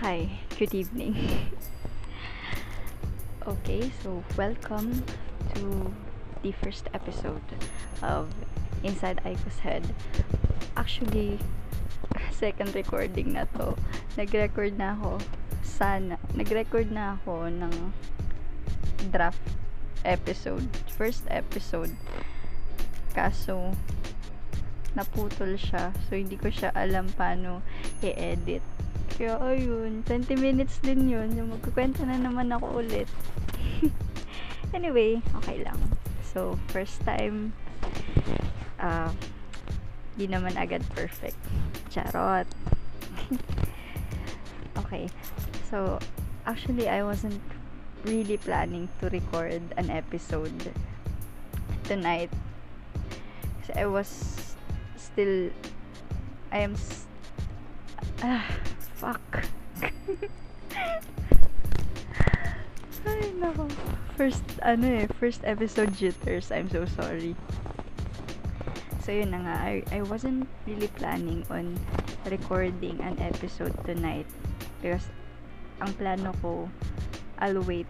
Hi, good evening. okay, so welcome to the first episode of Inside Aiko's Head. Actually, second recording na to. Nag-record na ako. Sana. Nag-record na ako ng draft episode. First episode. Kaso, naputol siya. So, hindi ko siya alam paano i-edit. Kaya, ayun. 20 minutes din yun. Yung magkukwento na naman ako ulit. anyway, okay lang. So, first time, uh, di naman agad perfect. Charot. okay. So, actually, I wasn't really planning to record an episode tonight. Kasi I was still I am s- ah fuck. Ay nako. First ano eh first episode jitters. I'm so sorry. So yun na nga. I, I wasn't really planning on recording an episode tonight because ang plano ko I'll wait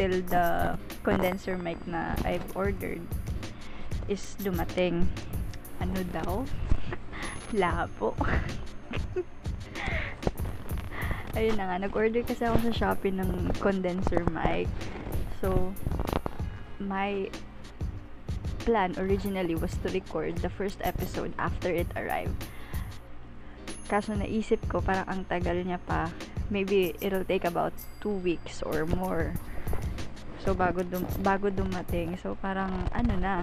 till the condenser mic na I've ordered is dumating. Ano daw? Labo. Ayun na nga, nag-order kasi ako sa Shopee ng condenser mic. So, my plan originally was to record the first episode after it arrived. Kaso naisip ko, parang ang tagal niya pa. Maybe it'll take about two weeks or more. So, bago, dum bago dumating. So, parang, ano na,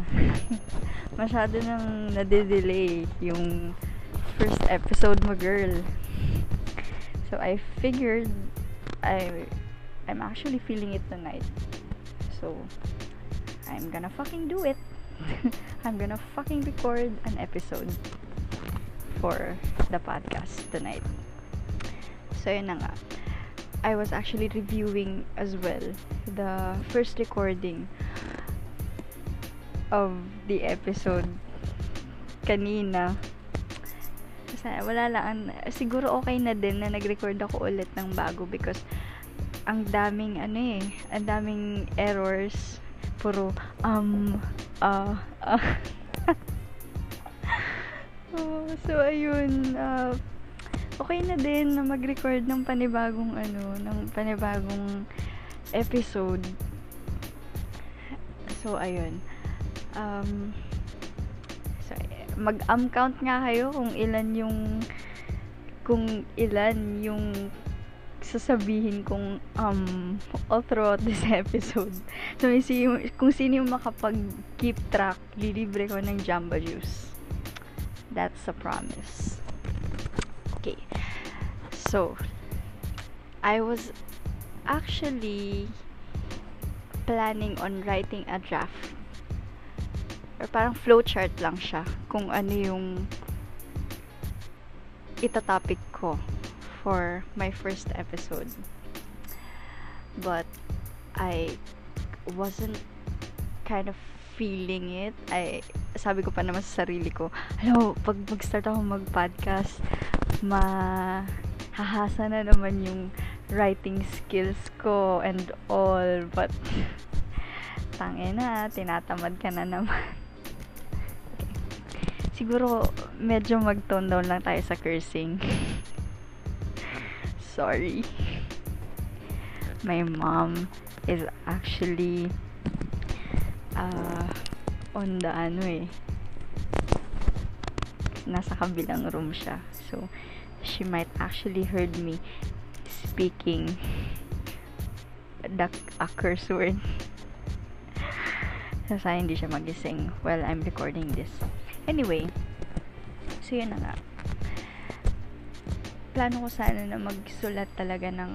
masyado nang nade-delay yung first episode mo, girl. So, I figured, I, I'm actually feeling it tonight. So, I'm gonna fucking do it. I'm gonna fucking record an episode for the podcast tonight. So, yun na nga. I was actually reviewing as well the first recording of the episode kanina. Kasi wala lang, siguro okay na din na nag-record ako ulit ng bago because ang daming ano eh, ang daming errors. Puro um uh, uh. oh, so ayun, uh, okay na din na mag-record ng panibagong ano, ng panibagong episode. So, ayun. Um, so, mag-um count nga kayo kung ilan yung kung ilan yung sasabihin kong um all throughout this episode. So, kung sino yung makapag-keep track, lilibre ko ng Jamba Juice. That's a promise. Okay. So, I was actually planning on writing a draft. Or parang flowchart lang siya kung ano yung itatopic ko for my first episode. But I wasn't kind of feeling it. I sabi ko pa naman sa sarili ko, hello, pag mag-start ako mag-podcast, mahahasa na naman yung writing skills ko and all. But, tangin na, tinatamad ka na naman. Siguro, medyo mag-tone down lang tayo sa cursing. Sorry. My mom is actually uh, on the ano eh nasa kabilang room siya so she might actually heard me speaking the a curse word so sana hindi siya magising while I'm recording this anyway so yun na nga. Plano ko sana na magsulat talaga ng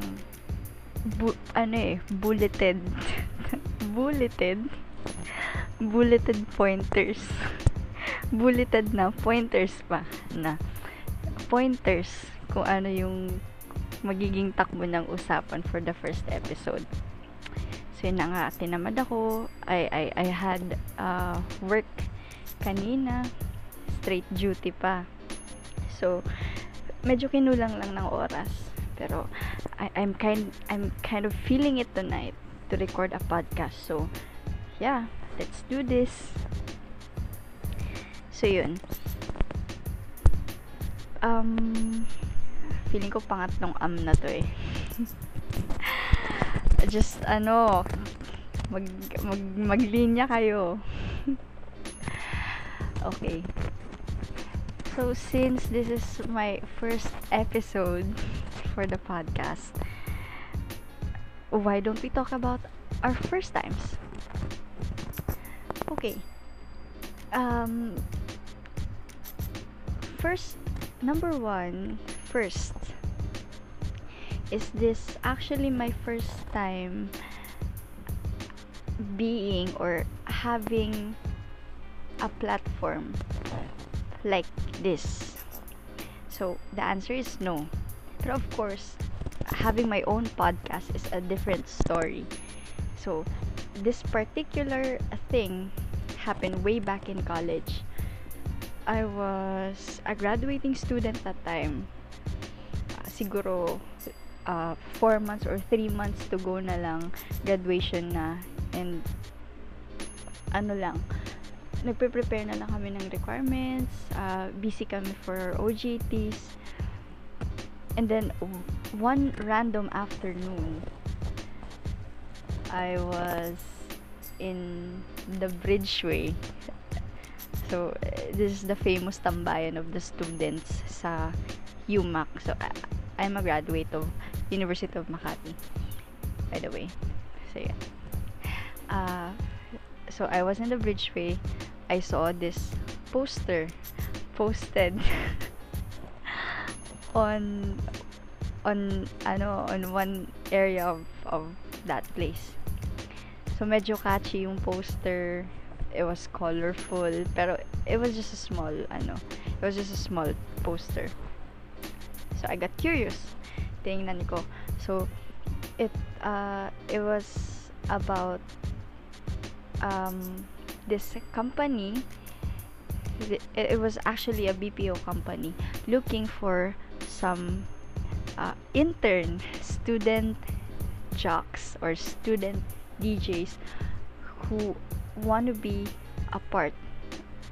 bu- ano eh bulleted. Bulleted. Bulleted pointers. Bulleted na pointers pa na. Pointers kung ano yung magiging takbo ng usapan for the first episode. So yun na nga, tinamad ako. I, I, I had uh, work kanina, straight duty pa. So, medyo kinulang lang ng oras. Pero I, I'm kind I'm kind of feeling it tonight to record a podcast. So, yeah, let's do this. So, yun. Um, feeling ko pangatlong am na to eh. Just, ano, mag, mag, maglinya kayo. Okay. So, since this is my first episode for the podcast, why don't we talk about our first times? Okay. Um, first, number one, first, is this actually my first time being or having a platform like this? So, the answer is no. But of course, having my own podcast is a different story. So, this particular thing happened way back in college. I was a graduating student that time. Siguro uh, 4 months or 3 months to go na lang graduation na and ano lang nagpe-prepare na lang kami ng requirements uh, busy kami for OJTs and then one random afternoon I was in the Bridgeway. So this is the famous tambayan of the students sa UMAC so I'm a graduate of University of Makati by the way. So yeah. Uh, so I was in the Bridgeway I saw this poster posted on on ano on one area of of that place. So medyo catchy yung poster. It was colorful pero it was just a small ano it was just a small poster. So I got curious. Tingnan ko. So it uh it was about um this company it, was actually a BPO company looking for some uh, intern student jocks or student DJs who want to be a part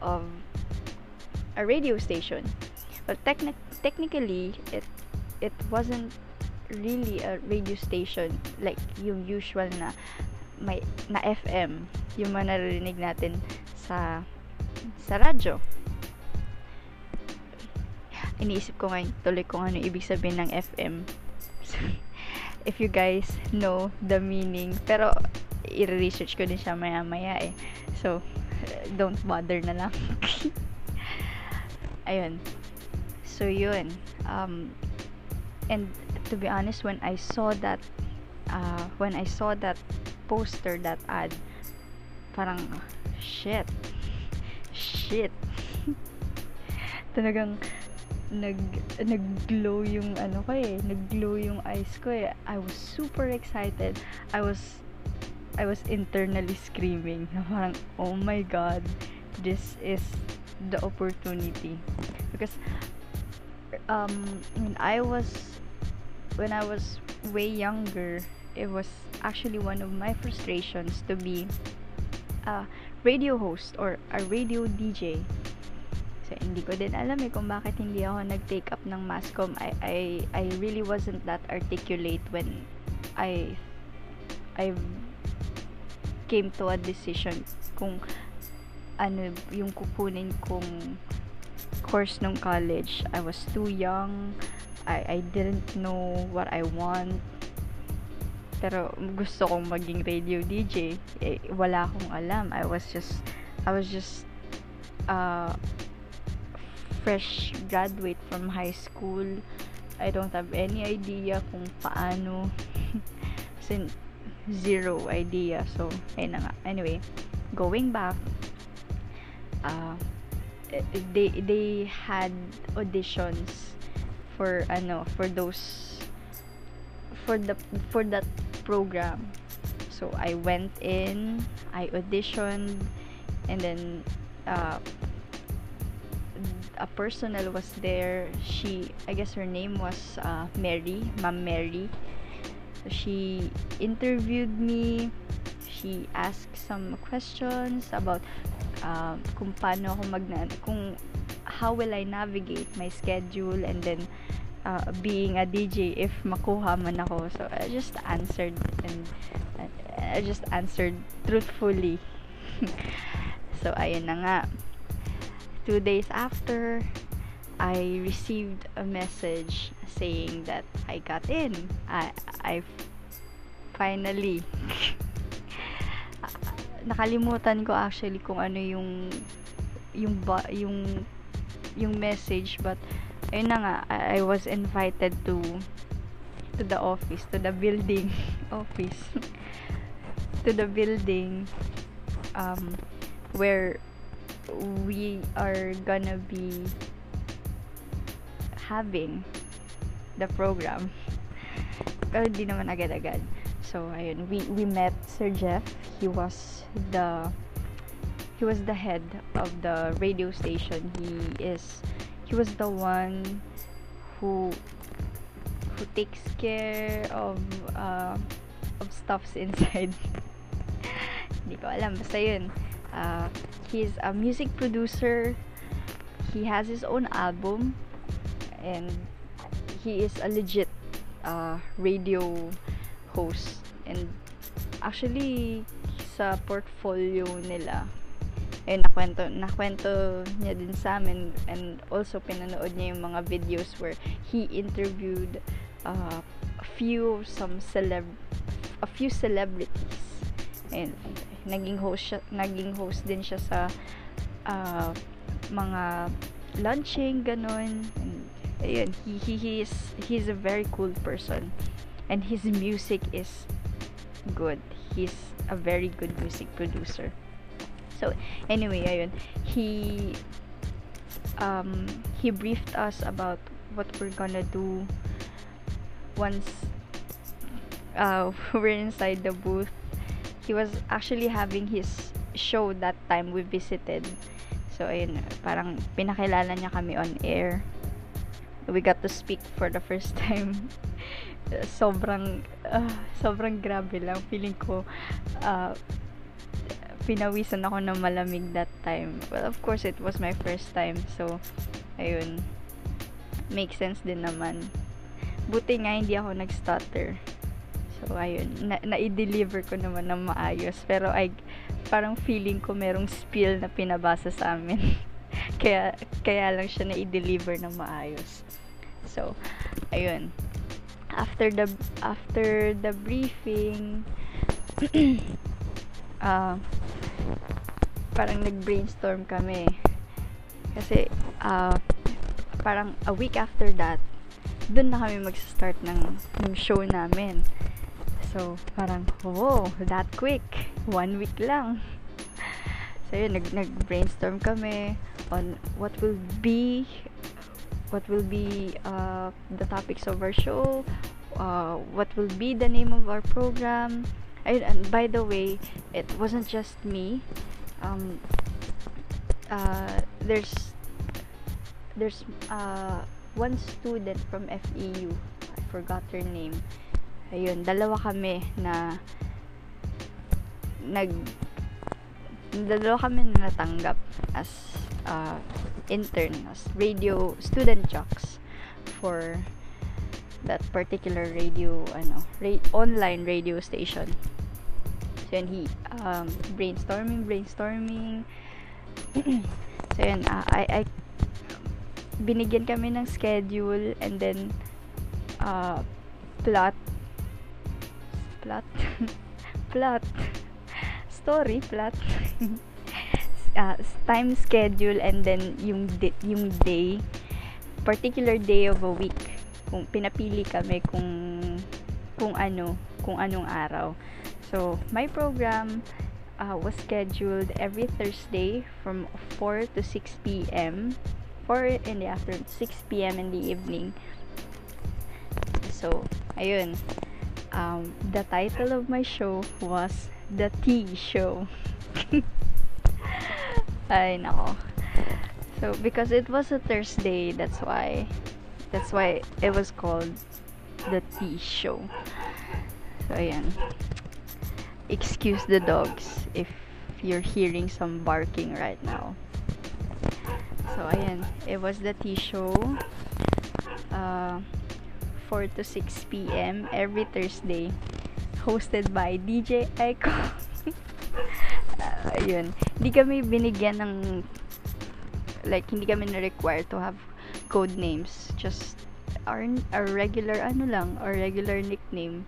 of a radio station. But techni- technically, it it wasn't really a radio station like yung usual na may na FM yung mga naririnig natin sa sa radyo. Iniisip ko ngayon tuloy kung ano ibig sabihin ng FM if you guys know the meaning pero i-research ko din siya maya maya eh. So don't bother na lang. Ayun. So yun. Um, and to be honest when I saw that uh, when I saw that poster that ad parang shit shit talagang nag nag-glow yung ano ko eh, nag-glow yung eyes ko eh. I was super excited. I was I was internally screaming na parang oh my god, this is the opportunity. Because um when I was when I was way younger, it was actually one of my frustrations to be a radio host or a radio DJ So, hindi ko din alam eh kung bakit hindi ako nag-take up ng masscom. I, I, I really wasn't that articulate when I I came to a decision kung ano yung kukunin kong course nung college. I was too young. I, I didn't know what I want. Pero gusto kong maging radio DJ. Eh, wala akong alam. I was just I was just uh, fresh graduate from high school. I don't have any idea kung paano. Kasi zero idea. So, ayun na nga. Anyway, going back, uh, they, they had auditions for, ano, for those, for the, for that program. So, I went in, I auditioned, and then, uh, a personal was there. She, I guess her name was uh, Mary, Ma'am Mary. So she interviewed me. She asked some questions about uh, kung paano ako mag kung how will I navigate my schedule and then uh, being a DJ if makuha man ako. So I just answered and I just answered truthfully. so ayun na nga two days after, I received a message saying that I got in. I, I finally nakalimutan ko actually kung ano yung yung ba, yung yung message but ayun na nga I, was invited to to the office to the building office to the building um where we are gonna be having the program. Pero di naman agad-agad. So, ayun, we, we met Sir Jeff. He was the he was the head of the radio station. He is he was the one who who takes care of uh, of stuffs inside. Hindi ko alam. Basta yun. Uh, he's a music producer. He has his own album. And he is a legit uh, radio host. And actually, sa portfolio nila, eh, nakwento, nakwento niya din sa amin and also pinanood niya yung mga videos where he interviewed uh, a few some celeb a few celebrities. And naging host siya, naging host din siya sa uh, mga launching ganun. And ayun he, he, he is he's a very cool person. And his music is good. He's a very good music producer so anyway ayun. He um he briefed us about what we're gonna do once uh, we're inside the booth. He was actually having his show that time we visited. So ayun parang pinakilala niya kami on air. We got to speak for the first time. Sobrang uh, sobrang grabe lang. Feeling ko uh, pinawisan ako ng malamig that time. Well, of course, it was my first time. So, ayun. Make sense din naman. Buti nga hindi ako nag-stutter. So, ayun. Na- na-deliver ko naman ng maayos. Pero, I, parang feeling ko merong spill na pinabasa sa amin. kaya, kaya lang siya na-deliver ng maayos. So, ayun. After the, after the briefing, uh, parang nag-brainstorm kami. Kasi, uh, parang a week after that, dun na kami mag-start ng, ng show namin. So, parang, oh, that quick. One week lang. So, yun, nag, nag-brainstorm kami on what will be what will be uh, the topics of our show, uh, what will be the name of our program, and, and by the way, it wasn't just me. Um, uh, there's there's uh, one student from FEU. I forgot her name. Ayun, dalawa kami na nag dalawa kami na natanggap as uh, intern as radio student jocks for that particular radio ano ra- online radio station yun he um, brainstorming brainstorming. So yun uh, I, I binigyan kami ng schedule and then uh, plot. Plot? Plot. Story plot. Uh, time schedule and then yung di- yung day. Particular day of a week. Kung pinapili kami kung kung ano, kung anong araw. So, my program uh, was scheduled every Thursday from 4 to 6 p.m. 4 in the afternoon, 6 p.m. in the evening. So, ayun. Um, the title of my show was The Tea Show. I know. So, because it was a Thursday, that's why that's why it was called the tea show. So ayan. Excuse the dogs if you're hearing some barking right now. So ayan, it was the tea show. Uh, 4 to 6 p.m. every Thursday. Hosted by DJ Aiko. uh, ayun. Hindi kami binigyan ng like hindi kami na required to have code names just our, our regular ano lang our regular nickname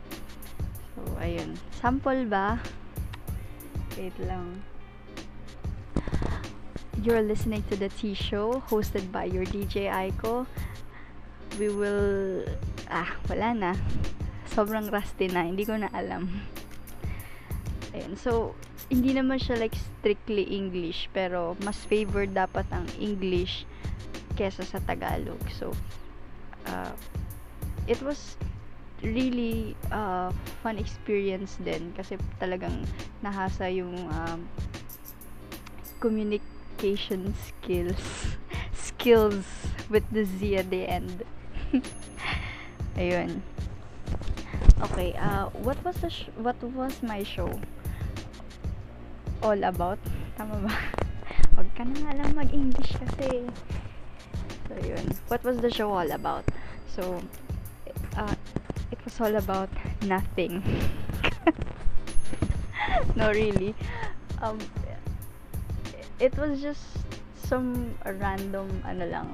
so ayun. Sample ba? Wait lang. You're listening to the T show hosted by your DJ Aiko. We will ah wala na. Sobrang rusty na hindi ko na alam. Ayun so hindi naman siya like strictly English pero mas favored dapat ang English kesa sa Tagalog. So uh, it was really uh, fun experience din kasi talagang nahasa yung um, communication skills skills with the Z at the end ayun okay uh, what was the what was my show all about. Tama ba? Huwag ka na nga lang mag-English kasi. So, yun. What was the show all about? So, uh, was all about nothing. no, really. Um, it was just some random, ano lang,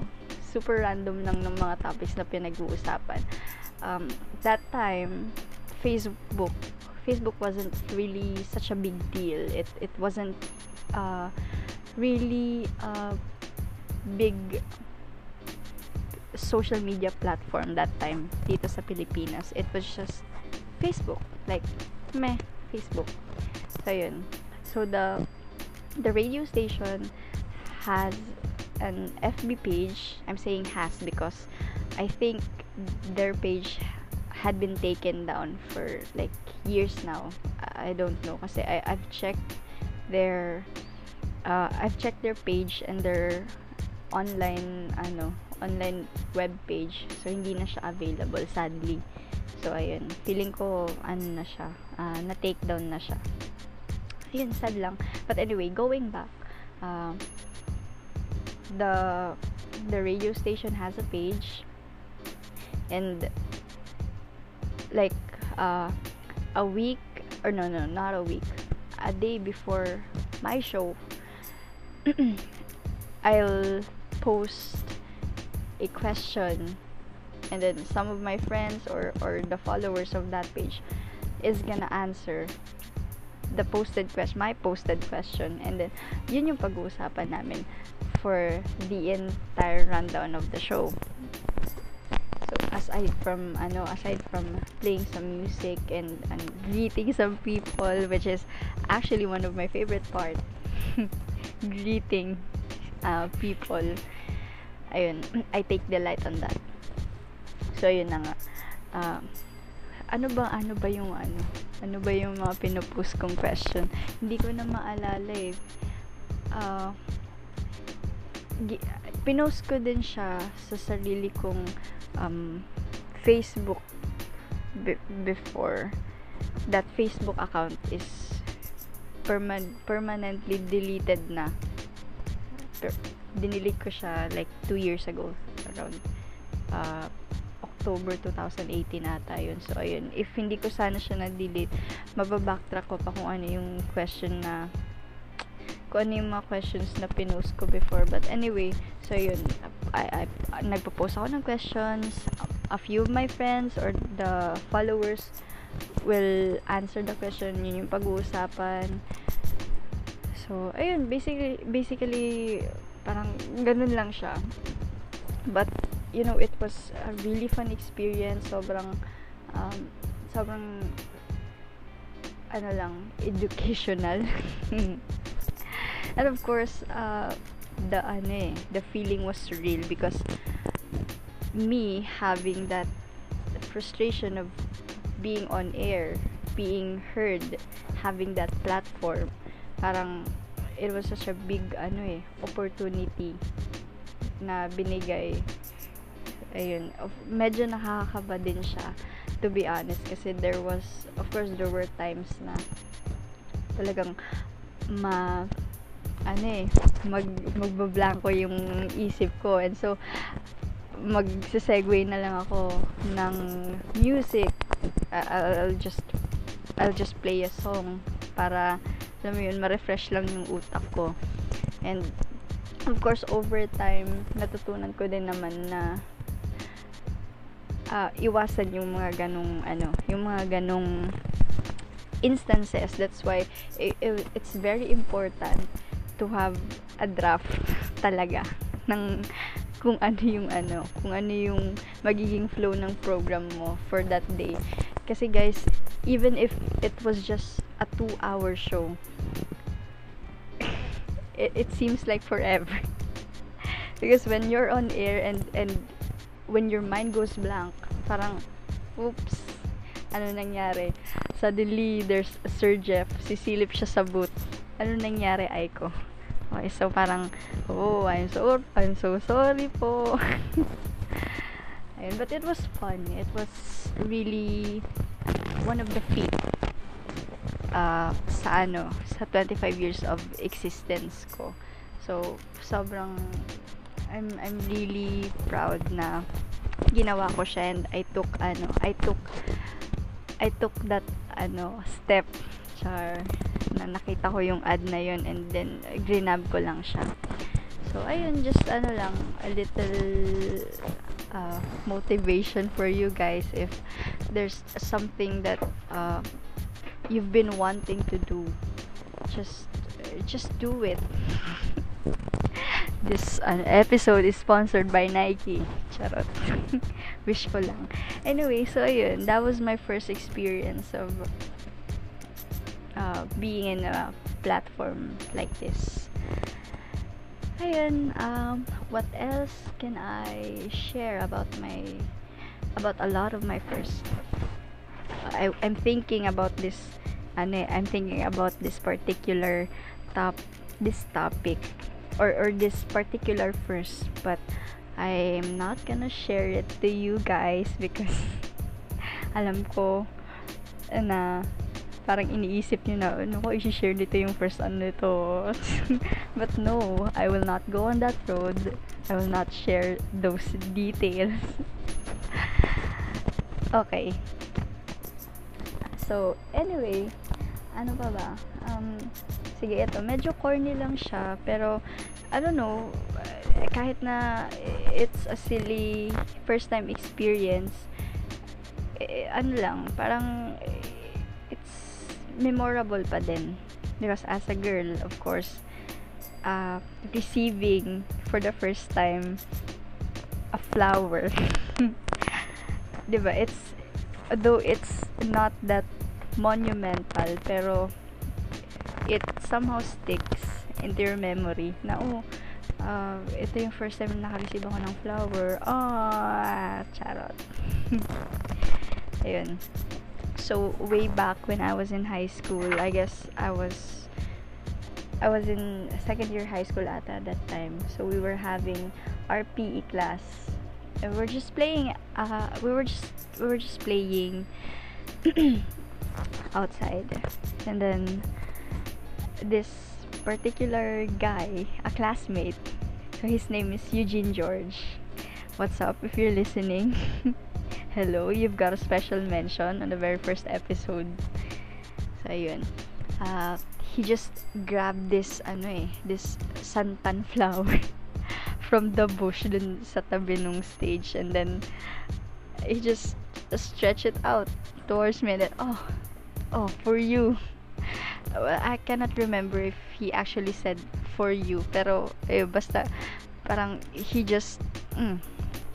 super random lang ng mga topics na pinag-uusapan. Um, that time, Facebook Facebook wasn't really such a big deal. It it wasn't uh, really a big social media platform that time dito sa Pilipinas. It was just Facebook. Like, meh, Facebook. So, yun. So, the the radio station has an FB page. I'm saying has because I think their page had been taken down for like years now. I don't know kasi I I've checked their uh, I've checked their page and their online ano online web page. So hindi na siya available sadly. So ayun. Feeling ko ano na siya uh, na take down na siya. Ayun sad lang. But anyway going back uh, the the radio station has a page. And like uh, a week or no no not a week a day before my show I'll post a question and then some of my friends or or the followers of that page is gonna answer the posted question my posted question. And then yun yung pag-uusapan namin for the entire rundown of the show. So aside from ano aside from playing some music and, and greeting some people which is actually one of my favorite part greeting uh, people ayun I take delight on that. So yun na nga. Uh, ano ba ano ba yung ano? Ano ba yung mga pinupost kong question? Hindi ko na maalala eh. Uh, pinost ko din siya sa sarili kong um, Facebook b- before. That Facebook account is perma- permanently deleted na dinilig ko siya like 2 years ago around uh, October 2018 ata yun so ayun if hindi ko sana siya na-delete mababacktrack ko pa kung ano yung question na kung ano yung mga questions na pinost ko before but anyway so yun I, I, nagpo-post ako ng questions. A few of my friends or the followers will answer the question. Yun yung pag-uusapan. So, ayun, basically, basically, parang ganun lang siya. But, you know, it was a really fun experience. Sobrang, um, sobrang, ano lang, educational. and of course, uh, the ano eh, the feeling was real because me having that frustration of being on air, being heard, having that platform, parang it was such a big ano eh, opportunity na binigay. Ayun medyo nakakakaba din siya to be honest kasi there was of course there were times na talagang ma ano eh mag magbablanko yung isip ko. And so magse-segue na lang ako ng music. I'll just I'll just play a song para alam mo yun ma-refresh lang yung utak ko and of course over time natutunan ko din naman na uh, iwasan yung mga ganong ano, yung mga ganong instances. That's why it, it, it's very important to have a draft talaga ng kung ano yung ano, kung ano yung magiging flow ng program mo for that day. Kasi guys, even if it was just a 2-hour show, it, it seems like forever. because when you're on air and and when your mind goes blank, parang, oops, ano nangyari? Suddenly, there's Sir Jeff, sisilip siya sa booth. Ano nangyari, Aiko? Okay, so parang, oh, I'm so, I'm so sorry po. Ayun, but it was fun. It was really one of the feat uh, sa ano, sa 25 years of existence ko. So, sobrang I'm I'm really proud na ginawa ko siya and I took ano, I took I took that ano step char na nakita ko yung ad na yun and then grinab ko lang siya. So ayun just ano lang a little uh, motivation for you guys if there's something that uh, you've been wanting to do just just do it this uh, episode is sponsored by Nike. Charot. Wish ko lang. Anyway, so ayun, that was my first experience of uh, being in a platform like this. Ayun, um, what else can I share about my about a lot of my first I, I'm thinking about this ano, I'm thinking about this particular top this topic or, or this particular first but I'm not gonna share it to you guys because alam ko na parang iniisip nyo na ano ko i-share dito yung first ano nito. But no I will not go on that road. I will not share those details. Okay. So anyway ano pa ba? Um sige, ito, medyo corny lang siya, pero, I don't know, kahit na it's a silly first time experience, eh, ano lang, parang, memorable pa din. Because as a girl, of course, uh, receiving for the first time a flower. 'Di ba? It's though it's not that monumental pero it somehow sticks into your memory na oh uh, ito yung first time na naka-receive ako ng flower oh charot ayun so way back when I was in high school I guess I was I was in second year high school at that time so we were having our PE class and we were just playing uh, we were just we were just playing outside and then this particular guy, a classmate. So his name is Eugene George. What's up if you're listening? Hello, you've got a special mention on the very first episode. So ayun. Uh, he just grabbed this ano eh, this santan flower from the bush dun sa tabi nung stage and then he just stretch it out towards me and then, oh, oh, for you. I cannot remember if he actually said for you pero eh, basta parang he just mm,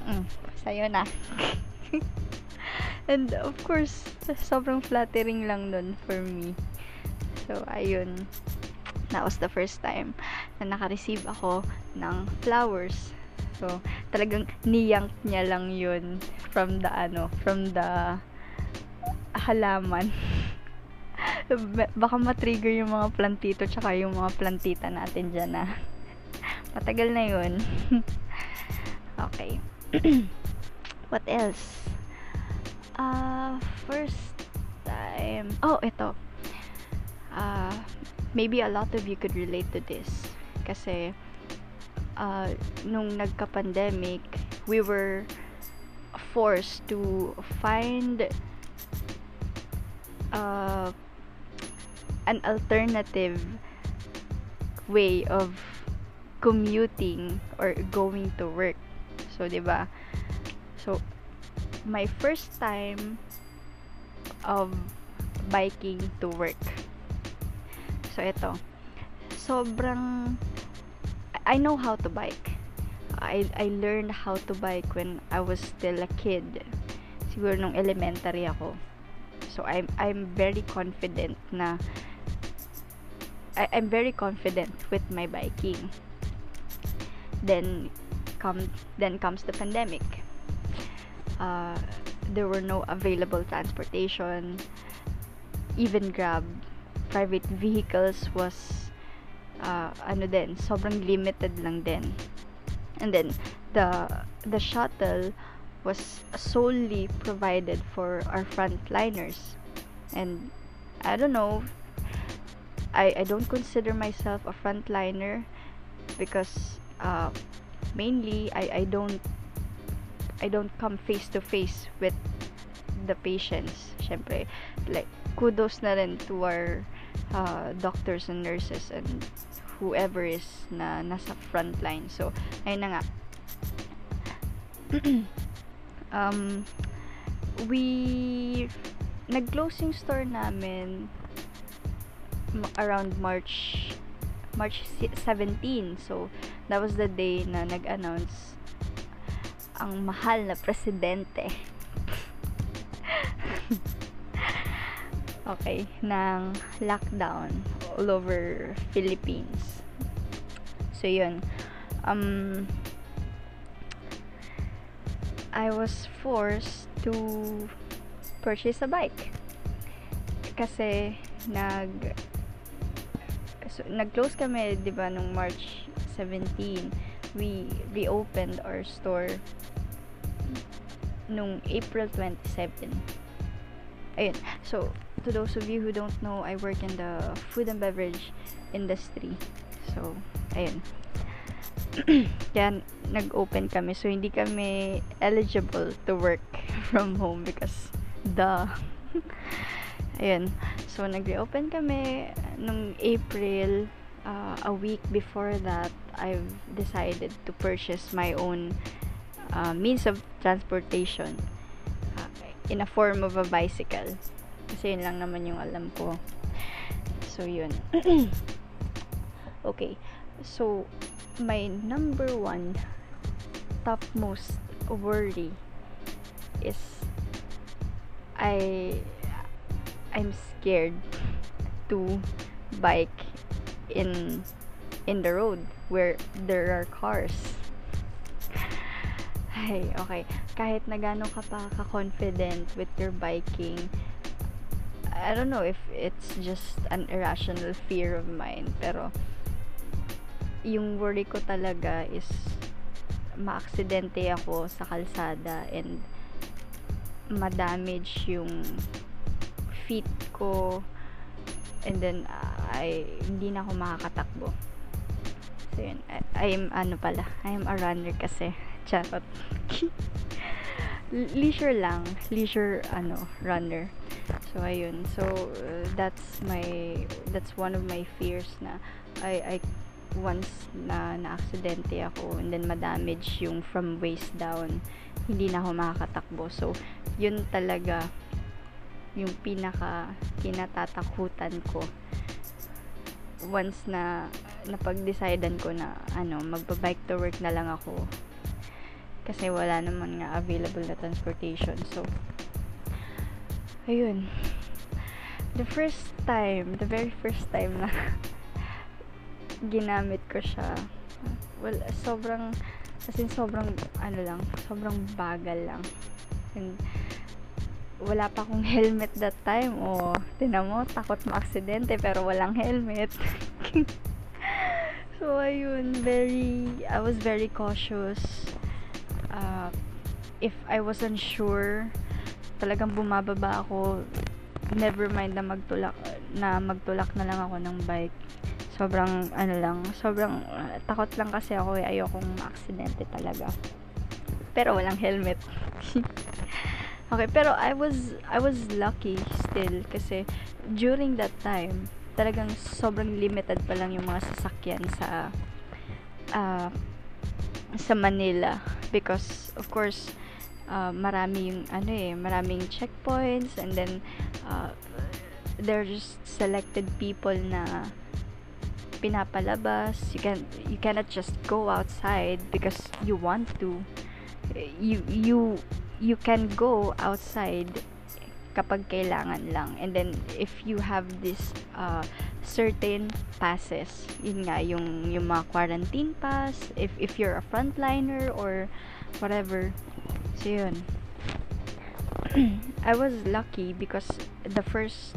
mm, sa'yo na and of course sobrang flattering lang nun for me. So ayun. That was the first time na naka-receive ako ng flowers. So talagang niyank niya lang yun from the ano from the halaman. Baka matrigger yung mga plantito tsaka yung mga plantita natin dyan na matagal na yun. Okay. What else? Uh, first time. Oh, ito. Uh, maybe a lot of you could relate to this. Kasi, uh, nung nagka-pandemic, we were forced to find uh, an alternative way of commuting or going to work. So, 'di ba? My first time of biking to work. So, ito. Sobrang I know how to bike. I I learned how to bike when I was still a kid. Siguro nung elementary ako. So I'm I'm very confident na I, I'm very confident with my biking. Then come then comes the pandemic. Uh, there were no available transportation. Even Grab private vehicles was uh, ano din, sobrang limited lang din. And then the the shuttle was solely provided for our frontliners. And I don't know, I, I don't consider myself a frontliner because uh, mainly I, I don't I don't come face to face with the patients. Syempre, like kudos na rin to our uh, doctors and nurses and whoever is na nasa front line. So, ayun na nga. um, we nag-closing store namin around March March 17. So, that was the day na nag-announce ang mahal na presidente okay, ng lockdown all over Philippines. So, yun. Um, I was forced to purchase a bike. Kasi, nag so, nag-close kami, di ba, nung March 17. We reopened our store nung April 27. Ayun. So, to those of you who don't know, I work in the food and beverage industry. So, ayun. Kaya nag-open kami. So, hindi kami eligible to work from home because the ayun. So, nag-reopen kami nung April. Uh, a week before that, I've decided to purchase my own uh, means of transportation uh, in a form of a bicycle. Kasi yun lang naman yung alam ko. So, yun. okay. So, my number one topmost worry is I I'm scared to bike in in the road where there are cars. Ay, okay. Kahit na gano'n ka pa ka-confident with your biking, I don't know if it's just an irrational fear of mine, pero yung worry ko talaga is maaksidente ako sa kalsada and madamage yung feet ko and then I hindi na ako makakatakbo. So yun, I, I am ano pala, I am a runner kasi. Charot. leisure lang, leisure ano, runner. So ayun. So uh, that's my that's one of my fears na I I once na na-aksidente ako and then ma-damage yung from waist down hindi na ako makakatakbo so yun talaga yung pinaka kinatatakutan ko once na napag-decidean ko na ano magba-bike to work na lang ako kasi wala naman nga available na transportation so ayun. The first time the very first time na ginamit ko siya well sobrang as in sobrang ano lang sobrang bagal lang. And wala pa akong helmet that time o oh, tinan mo takot ma-aksidente pero walang helmet. So ayun very I was very cautious if I wasn't sure, talagang bumababa ako, never mind na magtulak, na magtulak na lang ako ng bike. Sobrang, ano lang, sobrang uh, takot lang kasi ako eh, ayokong aksidente talaga. Pero walang helmet. okay, pero I was, I was lucky still kasi during that time, talagang sobrang limited pa lang yung mga sasakyan sa uh, sa Manila because of course uh, marami yung ano eh maraming checkpoints and then uh, there's just selected people na pinapalabas you can you cannot just go outside because you want to you you you can go outside kapag kailangan lang and then if you have this uh, certain passes. Yun nga, yung, yung mga quarantine pass, if, if you're a frontliner or whatever. So, yun. I was lucky because the first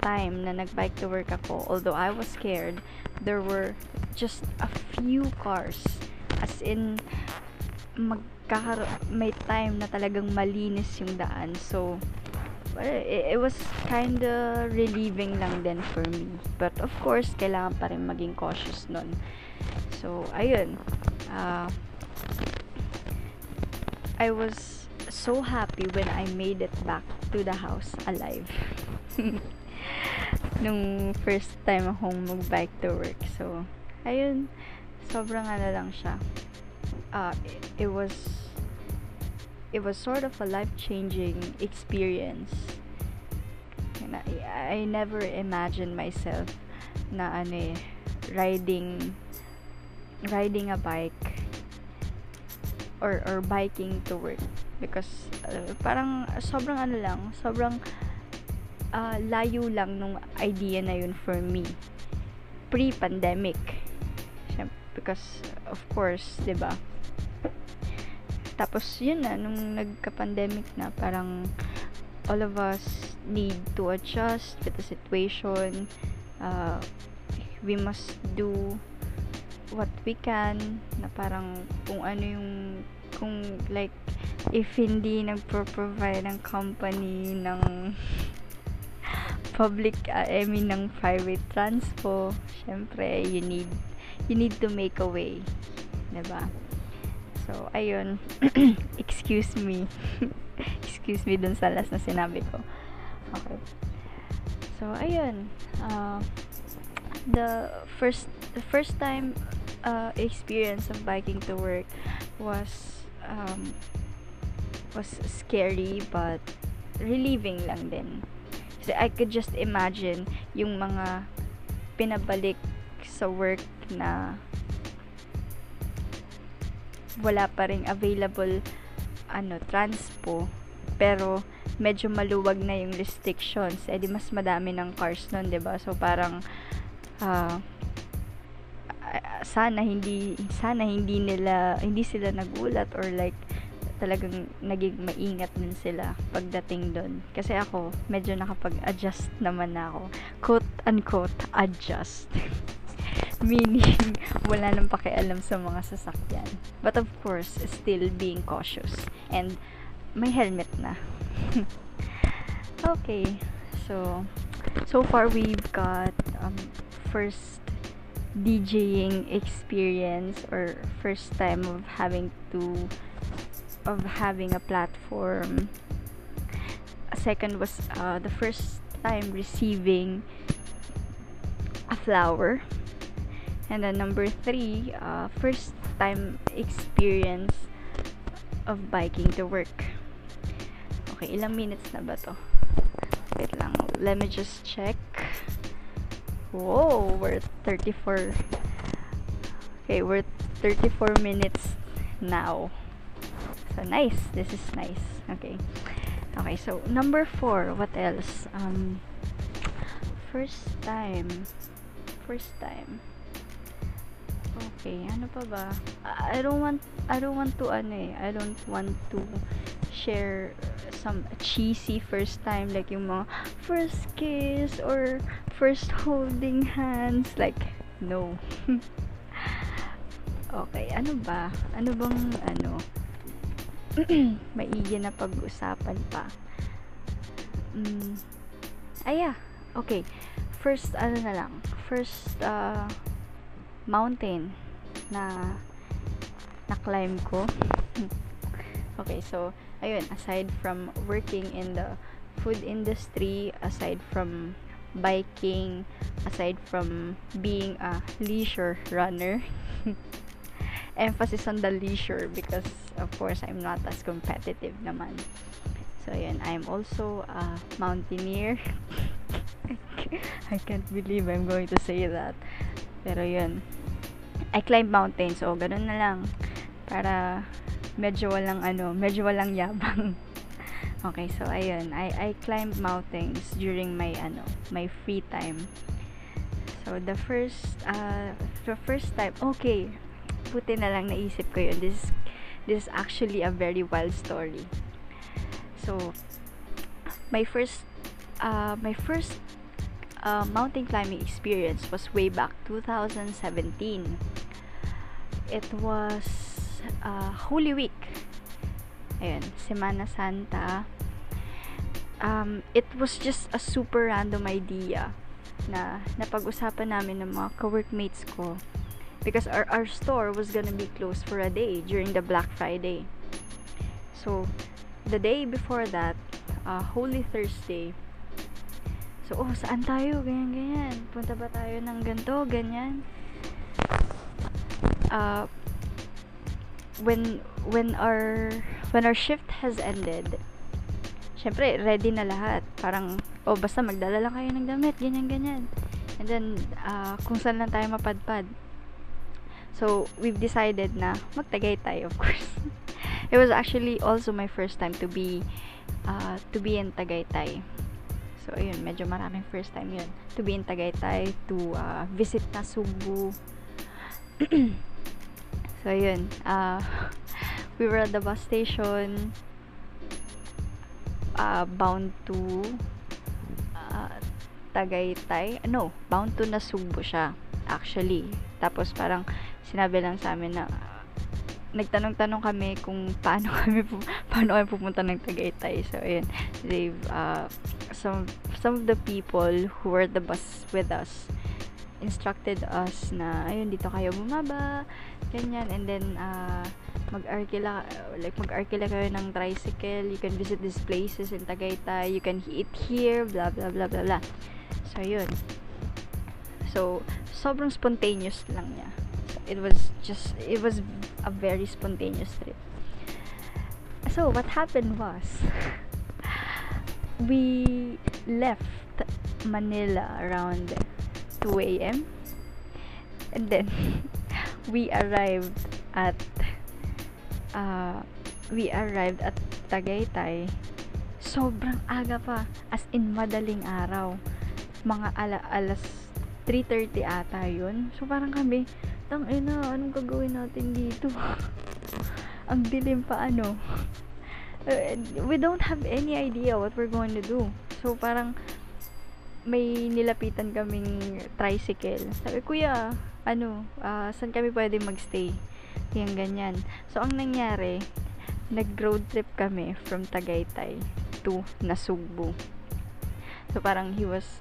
time na nagbike to work ako, although I was scared, there were just a few cars. As in, magkakaro may time na talagang malinis yung daan. So, it, it was kind of relieving lang din for me. But of course, kailangan pa rin maging cautious nun. So, ayun. Uh, I was so happy when I made it back to the house alive. Nung first time akong mag-bike to work. So, ayun. Sobrang ano lang siya. Uh, it, was it was sort of a life-changing experience. I, I never imagined myself na ano eh, riding riding a bike or or biking to work. Because uh, parang sobrang ano lang, sobrang uh, layo lang nung idea na yun for me. Pre-pandemic. Because of course 'di ba? Tapos, yun na, nung nagka-pandemic na, parang all of us need to adjust with the situation. Uh, we must do what we can na parang kung ano yung kung like if hindi nagpro-provide ng company ng public uh, I mean ng private transpo syempre you need you need to make a way 'di ba So, ayun. Excuse me. Excuse me dun sa last na sinabi ko. Okay. So, ayun. Uh, the first the first time uh, experience of biking to work was um, was scary but relieving lang din. Kasi I could just imagine yung mga pinabalik sa work na wala pa ring available ano transpo pero medyo maluwag na yung restrictions eh di mas madami ng cars nun 'di ba so parang uh, sana hindi sana hindi nila hindi sila nagulat or like talagang naging maingat din sila pagdating doon. Kasi ako, medyo nakapag-adjust naman na ako. Quote unquote, adjust. meaning wala nang pakialam sa mga sasakyan. But of course, still being cautious. And may helmet na. okay. So, so far we've got um, first DJing experience or first time of having to of having a platform. Second was uh, the first time receiving a flower And then number three, uh, first time experience of biking to work. Okay, ilang minutes na ba to? Wait lang, let me just check. Whoa, we're 34. Okay, we're 34 minutes now. So nice, this is nice. Okay. Okay, so number four, what else? Um, first time. First time. Okay, ano pa ba? I don't want I don't want to ano eh. I don't want to share some cheesy first time like yung mga first kiss or first holding hands like no. okay, ano ba? Ano bang ano? maigi na pag-usapan pa. Mm, aya, okay. First, ano na lang. First, uh, mountain na na-climb ko. okay, so, ayun, aside from working in the food industry, aside from biking, aside from being a leisure runner, emphasis on the leisure because of course I'm not as competitive naman. So yun, I'm also a mountaineer. I can't believe I'm going to say that. Pero yun, I climb mountains. So, ganun na lang. Para medyo walang ano, medyo walang yabang. okay, so ayun, I I climb mountains during my ano, my free time. So the first uh the first time, okay. Buti na lang naisip ko yun. This this is actually a very wild story. So my first uh my first uh, mountain climbing experience was way back 2017. It was uh, Holy Week. Ayun, Semana Santa. Um, it was just a super random idea na napag-usapan namin ng mga co-workmates ko because our, our store was gonna be closed for a day during the Black Friday. So, the day before that, uh, Holy Thursday, so, oh, saan tayo? Ganyan, ganyan. Punta ba tayo ng ganto? Ganyan. Uh, when when our when our shift has ended syempre ready na lahat parang oh basta magdala lang kayo ng damit ganyan ganyan and then uh, kung saan lang tayo mapadpad so we've decided na magtagay tayo of course it was actually also my first time to be uh, to be in Tagaytay so ayun medyo maraming first time yun. To be in Tagaytay to uh, visit na Cebu. So ayun uh, we were at the bus station uh, bound to uh, Tagaytay. No bound to Nasugbo siya actually. Tapos parang sinabi lang sa amin na nagtanong-tanong kami kung paano kami paano kami pupunta ng Tagaytay. So ayun they've uh, some some of the people who were the bus with us instructed us na ayun dito kayo bumaba ganyan. And then uh, mag-arkila like mag-arkila kayo ng tricycle. You can visit these places in Tagaytay. You can eat here blah blah blah blah blah. So yun so sobrang spontaneous lang niya it was just it was a very spontaneous trip so what happened was we left Manila around 2 a.m. And then, we arrived at, uh, we arrived at Tagaytay. Sobrang aga pa. As in, madaling araw. Mga ala alas 3.30 ata yun. So, parang kami, tang ina, anong gagawin natin dito? Ang dilim pa, ano? Uh, we don't have any idea what we're going to do. So, parang, may nilapitan kaming tricycle. Sabi, kuya, ano, uh, saan kami pwede magstay? Yung ganyan. So, ang nangyari, nag-road trip kami from Tagaytay to Nasugbu. So, parang he was,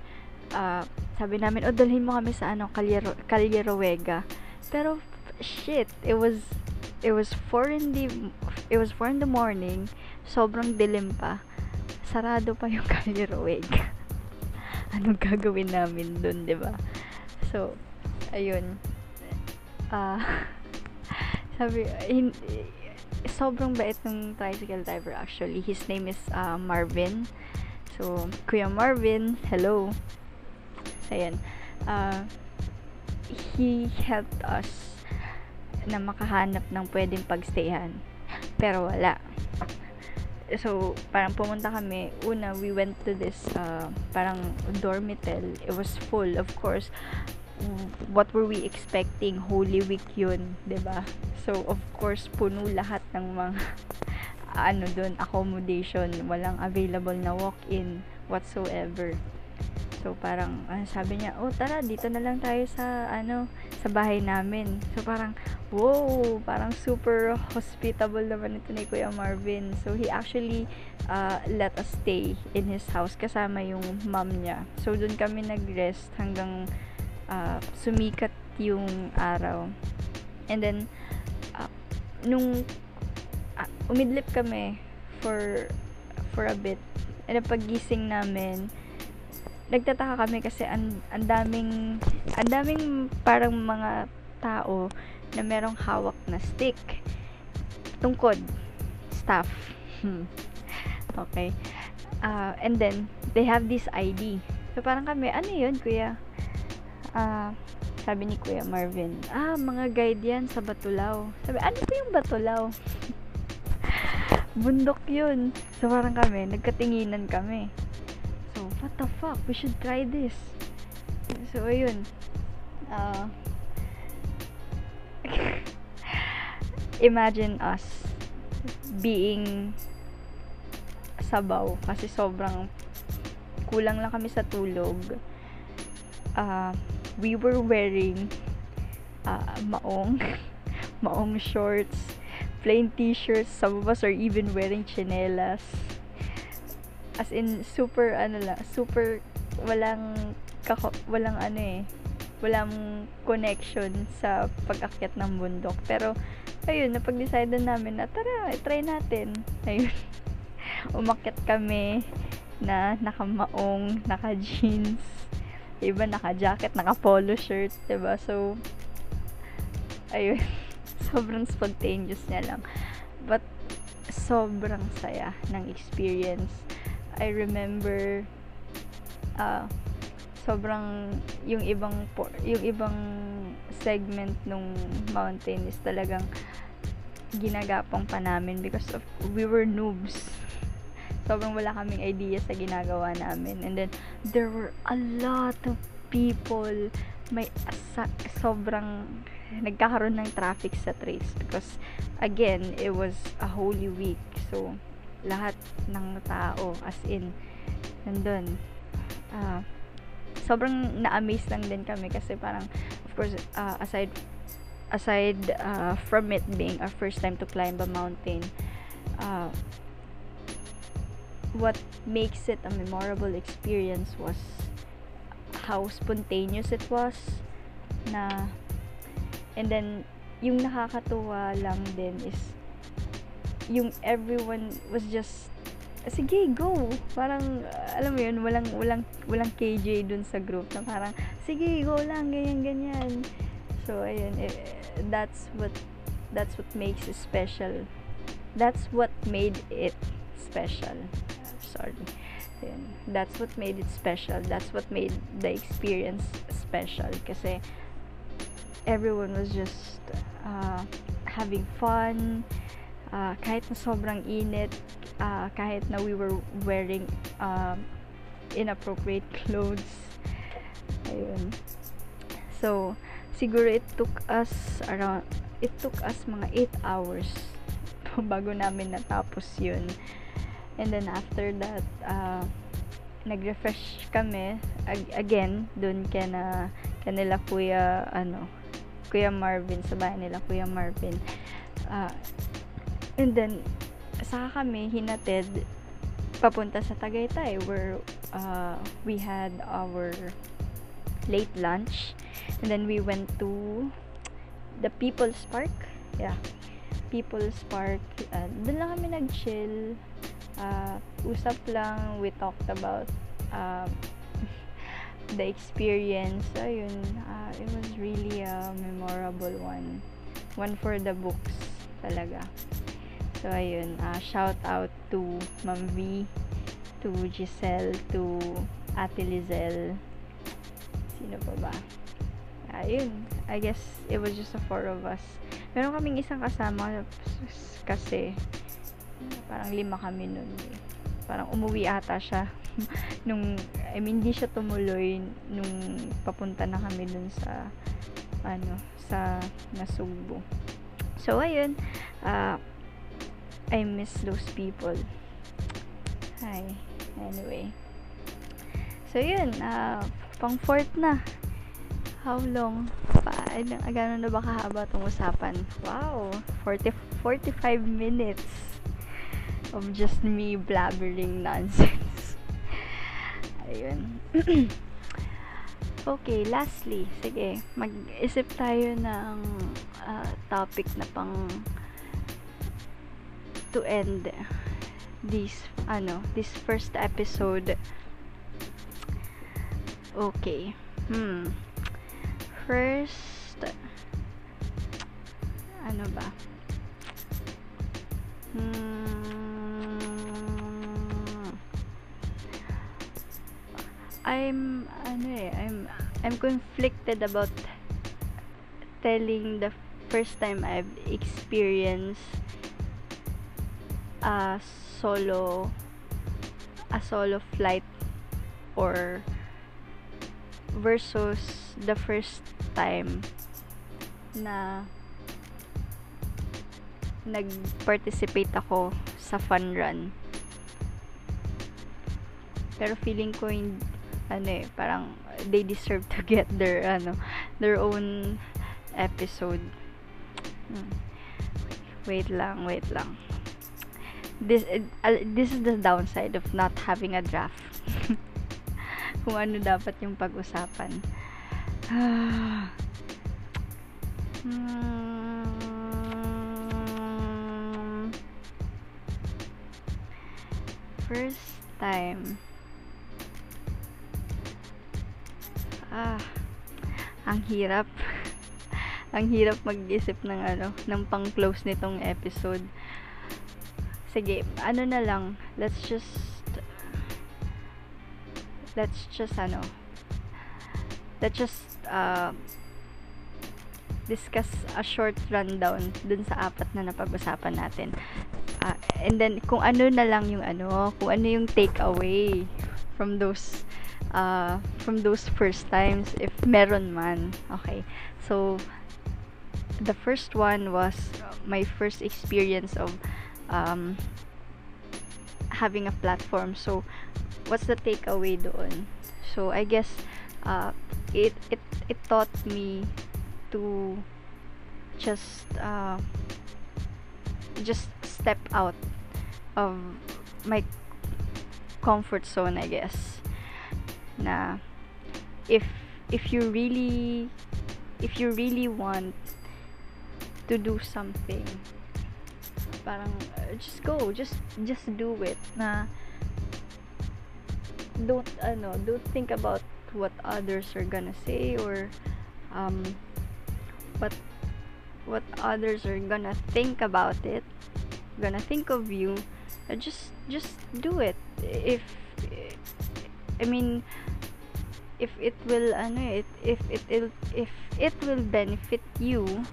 uh, sabi namin, o, mo kami sa, ano, Calyero, Calierowega. Pero, shit, it was, it was 4 in the, it was 4 in the morning, sobrang dilim pa. Sarado pa yung Calierowega anong gagawin namin dun, 'di ba? So, ayun. Ah, uh, sabi, in, sobrang bait ng tricycle driver actually. His name is uh, Marvin. So, Kuya Marvin, hello. So, ayan. Uh, he helped us na makahanap ng pwedeng pagstayhan. Pero wala. So parang pumunta kami. Una we went to this uh, parang dormitel. It was full of course. What were we expecting? Holy Week yun ba? So of course puno lahat ng mga ano doon accommodation. Walang available na walk-in whatsoever So, parang, ah, sabi niya, oh, tara, dito na lang tayo sa, ano, sa bahay namin. So, parang, wow, parang super hospitable naman ito ni Kuya Marvin. So, he actually uh, let us stay in his house kasama yung mom niya. So, dun kami nag-rest hanggang uh, sumikat yung araw. And then, uh, nung uh, umidlip kami for for a bit, and pagising namin, nagtataka kami kasi ang ang daming ang daming parang mga tao na merong hawak na stick. Tungkod staff. Hmm. okay. Uh, and then they have this ID so parang kami ano yun kuya? Uh, sabi ni Kuya Marvin ah mga guide yan sa Batulaw. Sabi ano po yung Batulaw? Bundok yun. So parang kami nagkatinginan kami the fuck, we should try this. So, ayun. Uh, imagine us being sabaw kasi sobrang kulang lang kami sa tulog. Uh, we were wearing uh, maong maong shorts, plain t-shirts, some of us are even wearing chinelas as in super ano lang super walang kako, walang ano eh walang connection sa pag-akyat ng bundok. Pero ayun napag-decide namin na tara try natin. Ayun. Umakyat kami na nakamaong naka jeans iba naka jacket naka polo shirt diba? So ayun. Sobrang spontaneous niya lang. But sobrang saya ng experience I remember uh, sobrang yung ibang yung ibang segment nung mountain is talagang ginagapang pa namin because of we were noobs. Sobrang wala kaming idea sa ginagawa namin. And then there were a lot of people. May sa, sobrang nagkakaroon ng traffic sa trails because again it was a holy week. So lahat ng tao as in nandun. Uh, sobrang na-amaze lang din kami kasi parang of course uh, aside aside uh, from it being our first time to climb a mountain uh, what makes it a memorable experience was how spontaneous it was na and then yung nakakatuwa lang din is yung everyone was just sige go. Parang alam mo yun walang walang walang KJ dun sa group na parang sige go lang ganyan ganyan. So ayun eh, that's what that's what makes it special. That's what made it special. Sorry. Ayun. that's what made it special. That's what made the experience special. Kasi everyone was just uh, having fun uh, kahit na sobrang init, uh, kahit na we were wearing uh, inappropriate clothes. Ayun. So, siguro it took us around, it took us mga 8 hours bago namin natapos yun. And then after that, uh, nag-refresh kami ag- again dun kana kanila kuya ano kuya Marvin sa bahay nila kuya Marvin uh, And then, saka kami hinatid papunta sa Tagaytay where uh, we had our late lunch. And then we went to the People's Park. Yeah. People's Park. Uh, doon lang kami nag-chill. Uh, usap lang. We talked about uh, the experience. Ayun. Uh, it was really a memorable one. One for the books talaga. So, ayun. Uh, shout out to Ma'am V, to Giselle, to Ate Lizelle. Sino pa ba? Ayun. I guess it was just the four of us. Meron kaming isang kasama kasi parang lima kami nun eh. Parang umuwi ata siya nung I mean hindi siya tumuloy nung papunta na kami dun sa ano sa Nasugbo. So ayun, uh, I miss those people. Hi. Anyway. So, yun. Uh, pang fourth na. How long? Pa, ano, gano'n na ba kahaba itong usapan? Wow! 40, 45 minutes of just me blabbering nonsense. Ayun. okay, lastly, sige, mag-isip tayo ng uh, topic na pang to end this ano this first episode. Okay. Hmm. First ano ba? Hmm. I'm ano eh I'm I'm conflicted about telling the first time I've experienced a solo a solo flight or versus the first time na nag-participate ako sa fun run. Pero feeling ko yung ano eh, parang they deserve to get their ano, their own episode. Hmm. Wait lang, wait lang this uh, this is the downside of not having a draft. Kung ano dapat yung pag-usapan. Hmm. first time. Ah ang hirap. Ang hirap mag-isip ng ano ng pang-close nitong episode sige, ano na lang, let's just let's just ano let's just uh, discuss a short rundown dun sa apat na napag-usapan natin. Uh, and then, kung ano na lang yung ano, kung ano yung takeaway from those uh, from those first times, if meron man. Okay. So, the first one was my first experience of um, having a platform. So, what's the takeaway doon? So, I guess uh, it it it taught me to just uh, just step out of my comfort zone, I guess. Na if if you really if you really want to do something parang uh, just go just just do it na don't ano don't think about what others are gonna say or um what what others are gonna think about it gonna think of you uh, just just do it. If I mean if it will ano it if it if it will benefit you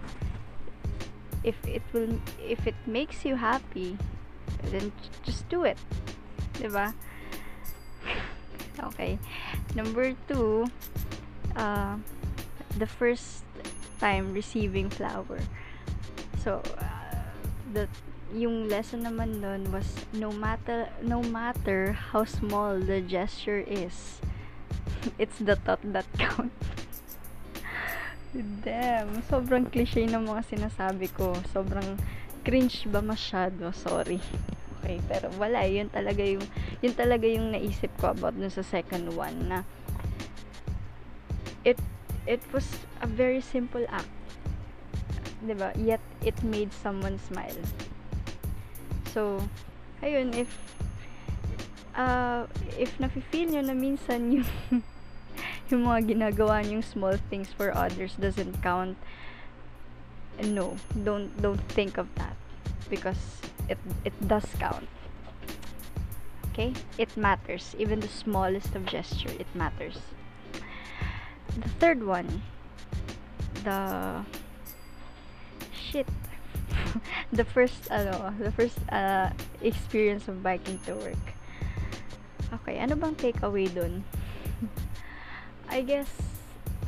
if it will if it makes you happy then just do it. Diba? Okay. Number two uh, the first time receiving flower. So uh, the yung lesson naman nun was no matter no matter how small the gesture is it's the thought that counts Damn, sobrang cliche ng mga sinasabi ko. Sobrang cringe ba masyado? Sorry. Okay, pero wala, yun talaga yung yun talaga yung naisip ko about dun sa second one na it it was a very simple act. 'Di ba? Yet it made someone smile. So, ayun if uh, if nafe-feel nyo na minsan yung yung mga ginagawa niyong small things for others doesn't count. No don't don't think of that because it it does count. Okay? It matters. Even the smallest of gesture it matters. The third one the shit. The first ano the first uh, experience of biking to work. Okay ano bang takeaway dun I guess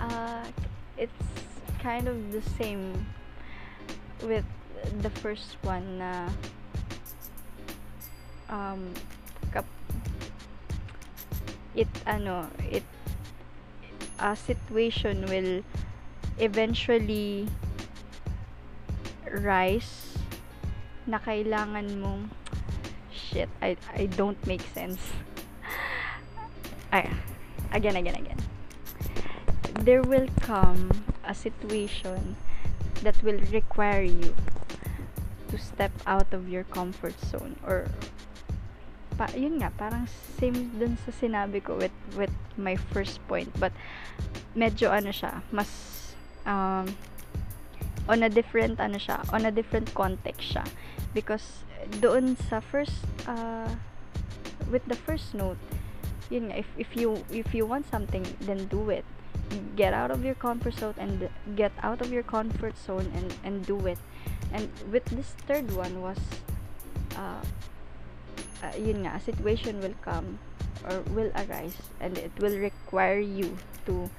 uh, it's kind of the same with the first one na um, kap it ano it a situation will eventually rise na kailangan mong shit I I don't make sense. Ay again again again there will come a situation that will require you to step out of your comfort zone or pa, yun nga, parang same dun sa sinabi ko with, with my first point. But, medyo ano siya, mas, um, on a different, ano siya, on a different context siya. Because, doon sa first, uh, with the first note, yun nga, if, if you, if you want something, then do it. Get out of your comfort zone and get out of your comfort zone and, and do it. And with this third one was, uh, uh, yun nga, a situation will come or will arise and it will require you to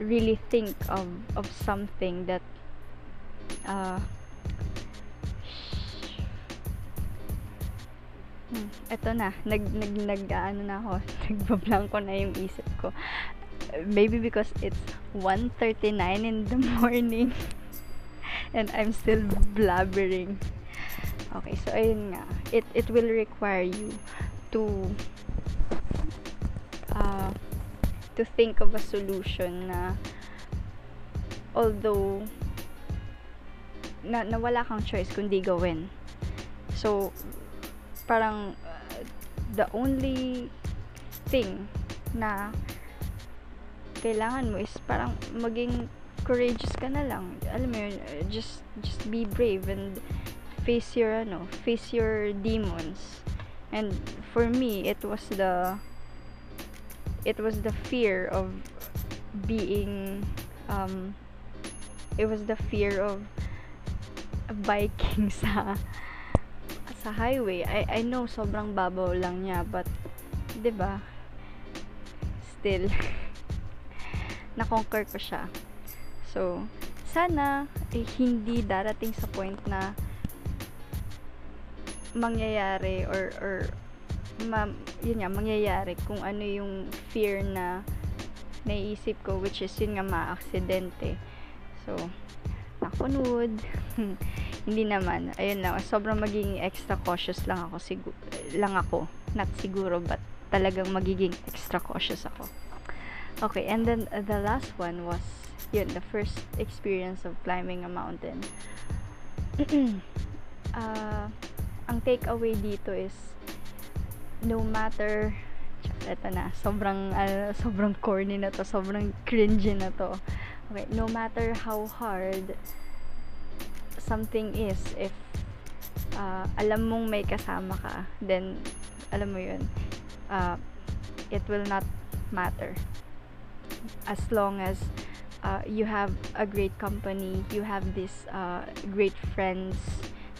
really think of of something that uh, hmm, eto na nag nag nag ano na ako nagbablanko na yung isip ko maybe because it's 1:39 in the morning and I'm still blabbering Okay, so ayun nga. It it will require you to uh, to think of a solution na although na nawala kang choice kundi gawin. So parang uh, the only thing na kailangan mo is parang maging courageous ka na lang. Alam mo yun, just just be brave and face your ano, face your demons. And for me, it was the it was the fear of being um it was the fear of biking sa sa highway. I I know sobrang babaw lang niya but 'di ba? Still na-conquer ko siya. So, sana eh, hindi darating sa point na mangyayari or or ma, yun nga mangyayari kung ano yung fear na naiisip ko which is yun nga ma-aksidente. So nakunod hindi naman. Ayun lang sobrang magiging extra cautious lang ako siguro lang ako. Not siguro but talagang magiging extra cautious ako okay and then uh, the last one was yun the first experience of climbing a mountain uh, ang takeaway dito is no matter eto na, sobrang uh, sobrang corny na to, sobrang cringy na to. Okay, no matter how hard something is if uh, alam mong may kasama ka, then alam mo 'yun. Uh, it will not matter as long as uh, you have a great company, you have these uh, great friends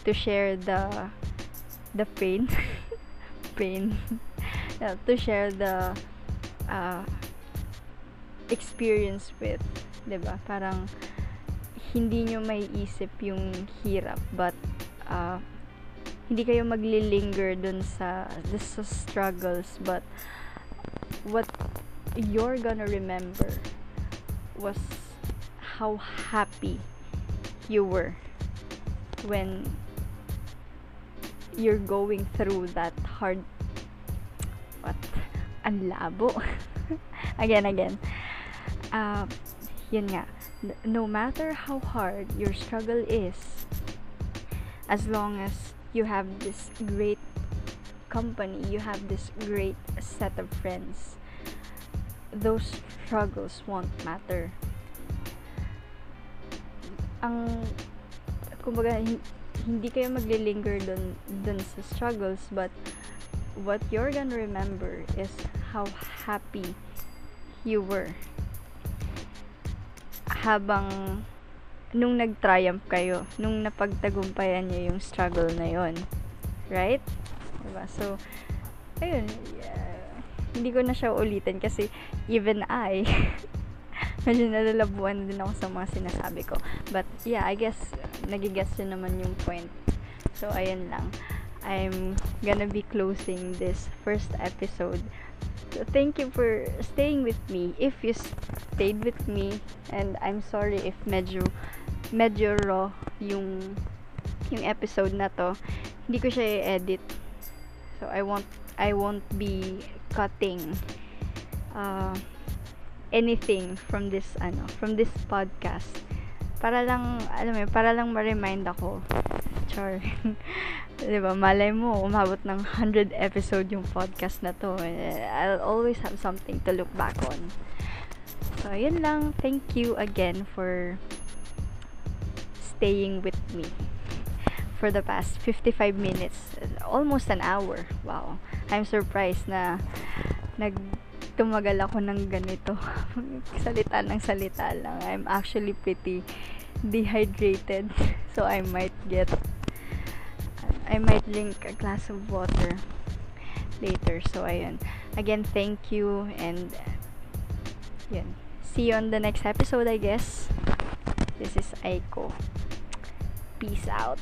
to share the the pain pain uh, to share the uh, experience with 'di ba? Parang hindi nyo may isip yung hirap but uh, hindi kayo maglilinger dun sa, sa struggles but what you're gonna remember was how happy you were when you're going through that hard what ang labo? Again again. Uh, yun nga. No matter how hard your struggle is as long as you have this great company you have this great set of friends those struggles won't matter ang kumbaga hindi kayo maglilinger dun, dun sa struggles but what you're gonna remember is how happy you were habang nung nag-triumph kayo, nung napagtagumpayan niyo yung struggle na yon Right? Diba? So, ayun, uh, hindi ko na siya ulitin kasi even I medyo nalalabuan din ako sa mga sinasabi ko. But, yeah, I guess, nagigets yun naman yung point. So, ayun lang. I'm gonna be closing this first episode So, thank you for staying with me. If you stayed with me, and I'm sorry if medyo, medyo raw yung, yung episode na to. Hindi ko siya i-edit. So, I won't, I won't be cutting uh, anything from this, ano, from this podcast. Para lang, alam mo, para lang ma-remind ako. Char. 'di ba? Malay mo umabot ng 100 episode yung podcast na to. I'll always have something to look back on. So, yun lang. Thank you again for staying with me for the past 55 minutes. Almost an hour. Wow. I'm surprised na nag tumagal ako ng ganito. salita ng salita lang. I'm actually pretty dehydrated. So, I might get I might drink a glass of water later. So, ayun. Again, thank you and yun. See you on the next episode, I guess. This is Aiko. Peace out.